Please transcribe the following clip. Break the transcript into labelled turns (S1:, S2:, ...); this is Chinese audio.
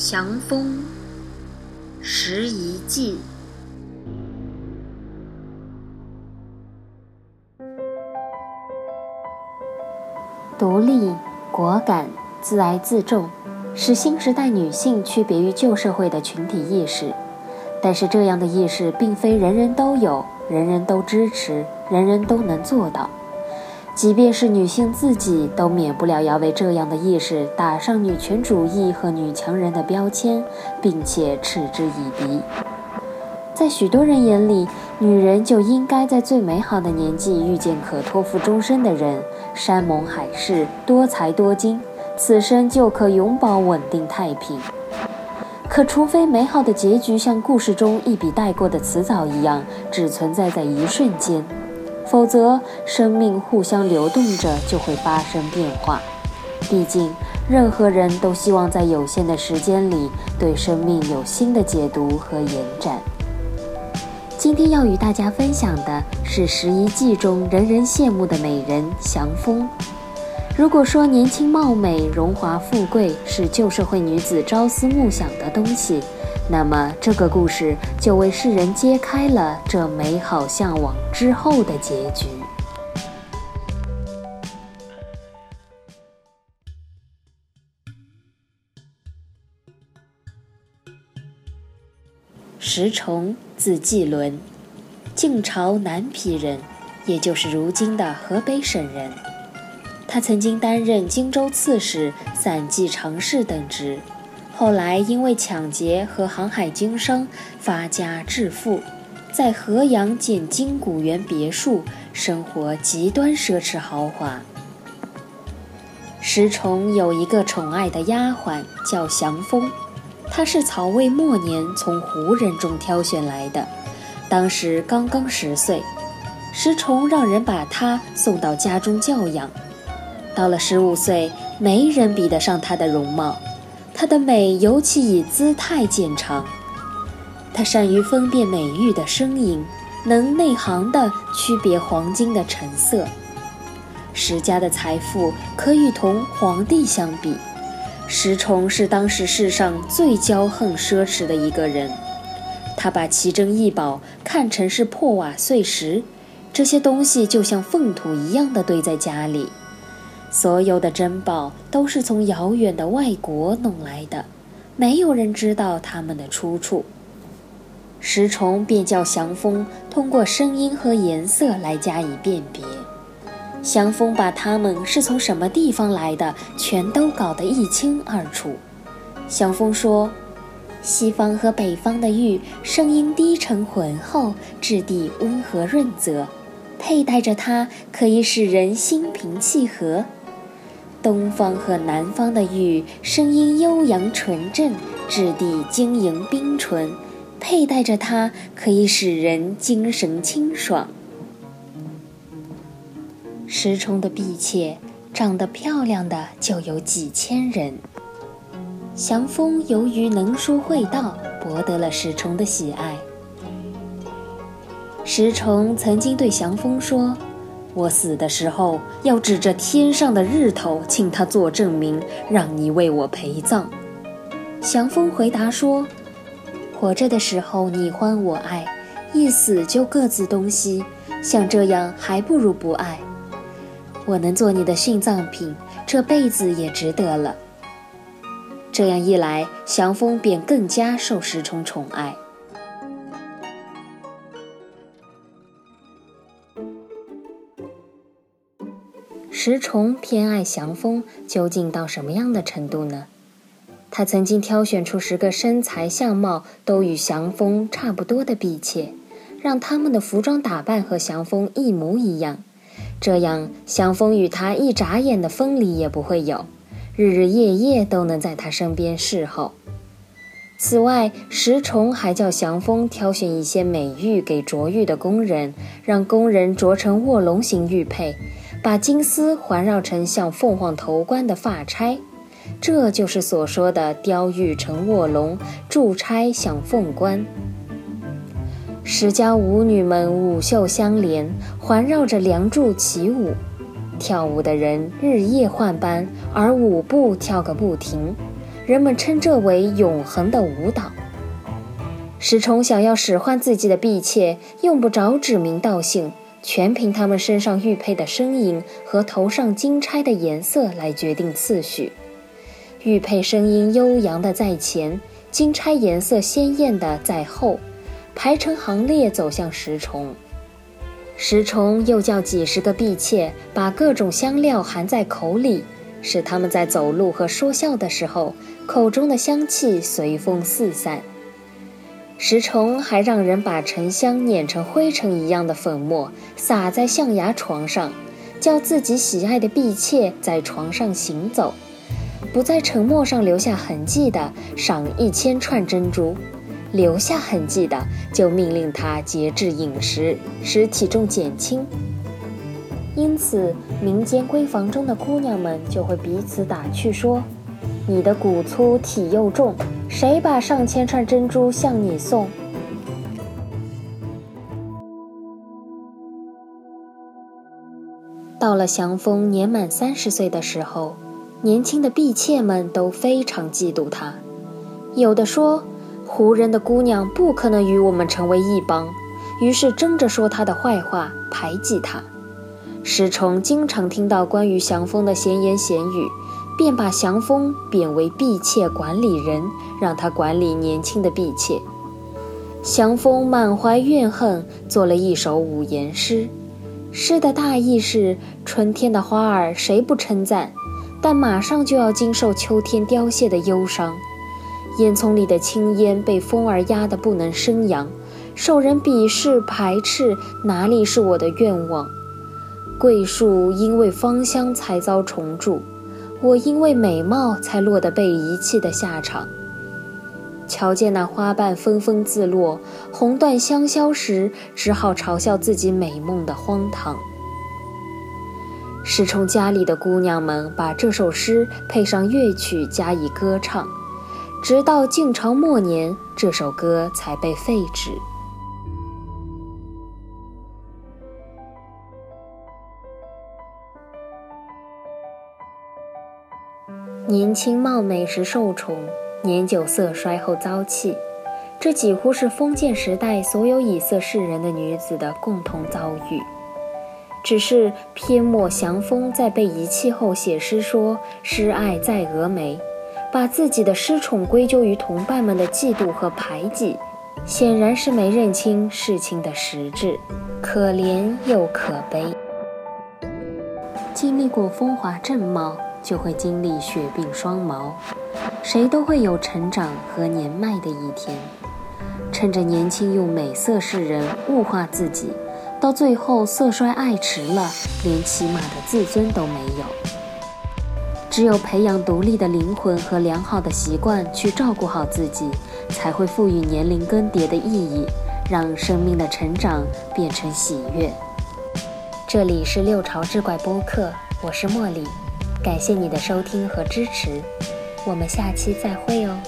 S1: 降风拾遗记。独立、果敢、自爱自重，是新时代女性区别于旧社会的群体意识。但是，这样的意识并非人人都有，人人都支持，人人都能做到。即便是女性自己，都免不了要为这样的意识打上女权主义和女强人的标签，并且嗤之以鼻。在许多人眼里，女人就应该在最美好的年纪遇见可托付终身的人，山盟海誓，多才多精，此生就可永保稳定太平。可除非美好的结局像故事中一笔带过的词藻一样，只存在在一瞬间。否则，生命互相流动着就会发生变化。毕竟，任何人都希望在有限的时间里对生命有新的解读和延展。今天要与大家分享的是《十一记》中人人羡慕的美人祥峰。如果说年轻貌美、荣华富贵是旧社会女子朝思暮想的东西，那么，这个故事就为世人揭开了这美好向往之后的结局。石崇，字季伦，晋朝南皮人，也就是如今的河北省人。他曾经担任荆州刺史、散骑常侍等职。后来因为抢劫和航海经商发家致富，在河阳建金谷园别墅，生活极端奢侈豪华。石崇有一个宠爱的丫鬟叫祥风，她是曹魏末年从胡人中挑选来的，当时刚刚十岁。石崇让人把她送到家中教养，到了十五岁，没人比得上她的容貌。她的美尤其以姿态见长，她善于分辨美玉的声音，能内行地区别黄金的成色。石家的财富可与同皇帝相比。石崇是当时世上最骄横奢侈的一个人，他把奇珍异宝看成是破瓦碎石，这些东西就像粪土一样的堆在家里。所有的珍宝都是从遥远的外国弄来的，没有人知道它们的出处。石崇便叫祥风通过声音和颜色来加以辨别。祥风把它们是从什么地方来的，全都搞得一清二楚。祥风说：“西方和北方的玉，声音低沉浑厚，质地温和润泽，佩戴着它可以使人心平气和。”东方和南方的玉，声音悠扬纯正，质地晶莹冰纯，佩戴着它可以使人精神清爽。石崇的婢妾，长得漂亮的就有几千人。祥风由于能书会道，博得了石崇的喜爱。石崇曾经对祥风说。我死的时候，要指着天上的日头，请他做证明，让你为我陪葬。祥风回答说：“活着的时候你欢我爱，一死就各自东西，像这样还不如不爱。我能做你的殉葬品，这辈子也值得了。”这样一来，祥风便更加受石崇宠爱。石崇偏爱祥风，究竟到什么样的程度呢？他曾经挑选出十个身材相貌都与祥风差不多的婢妾，让他们的服装打扮和祥风一模一样，这样祥风与他一眨眼的分离也不会有，日日夜夜都能在他身边侍候。此外，石崇还叫祥风挑选一些美玉给琢玉的工人，让工人琢成卧龙形玉佩。把金丝环绕成像凤凰头冠的发钗，这就是所说的雕玉成卧龙，柱钗像凤冠。石家舞女们舞袖相连，环绕着梁柱起舞，跳舞的人日夜换班，而舞步跳个不停，人们称这为永恒的舞蹈。石崇想要使唤自己的婢妾，用不着指名道姓，全凭他们身上玉佩的声音和头上金钗的颜色来决定次序。玉佩声音悠扬的在前，金钗颜色鲜艳的在后，排成行列走向石崇。石崇又叫几十个婢妾把各种香料含在口里，使他们在走路和说笑的时候，口中的香气随风四散。石崇还让人把沉香碾成灰尘一样的粉末，撒在象牙床上，叫自己喜爱的婢妾在床上行走，不在沉默上留下痕迹的，赏一千串珍珠；留下痕迹的，就命令他节制饮食，使体重减轻。因此，民间闺房中的姑娘们就会彼此打趣说。你的骨粗体又重，谁把上千串珍珠向你送？到了祥风年满三十岁的时候，年轻的婢妾们都非常嫉妒他。有的说，胡人的姑娘不可能与我们成为一帮，于是争着说他的坏话，排挤他。石崇经常听到关于祥风的闲言闲语。便把祥峰贬为婢妾管理人，让他管理年轻的婢妾。祥峰满怀怨恨，做了一首五言诗。诗的大意是：春天的花儿谁不称赞？但马上就要经受秋天凋谢的忧伤。烟囱里的青烟被风儿压得不能生扬，受人鄙视排斥，哪里是我的愿望？桂树因为芳香才遭虫蛀。我因为美貌才落得被遗弃的下场。瞧见那花瓣纷纷自落，红断香消时，只好嘲笑自己美梦的荒唐。石崇家里的姑娘们把这首诗配上乐曲加以歌唱，直到晋朝末年，这首歌才被废止。年轻貌美时受宠，年久色衰后遭弃，这几乎是封建时代所有以色侍人的女子的共同遭遇。只是篇末祥风在被遗弃后写诗说“诗爱在峨眉”，把自己的失宠归咎于同伴们的嫉妒和排挤，显然是没认清事情的实质，可怜又可悲。经历过风华正茂。就会经历血鬓双毛，谁都会有成长和年迈的一天。趁着年轻用美色示人，物化自己，到最后色衰爱迟了，连起码的自尊都没有。只有培养独立的灵魂和良好的习惯，去照顾好自己，才会赋予年龄更迭的意义，让生命的成长变成喜悦。这里是六朝志怪播客，我是茉莉。感谢你的收听和支持，我们下期再会哦。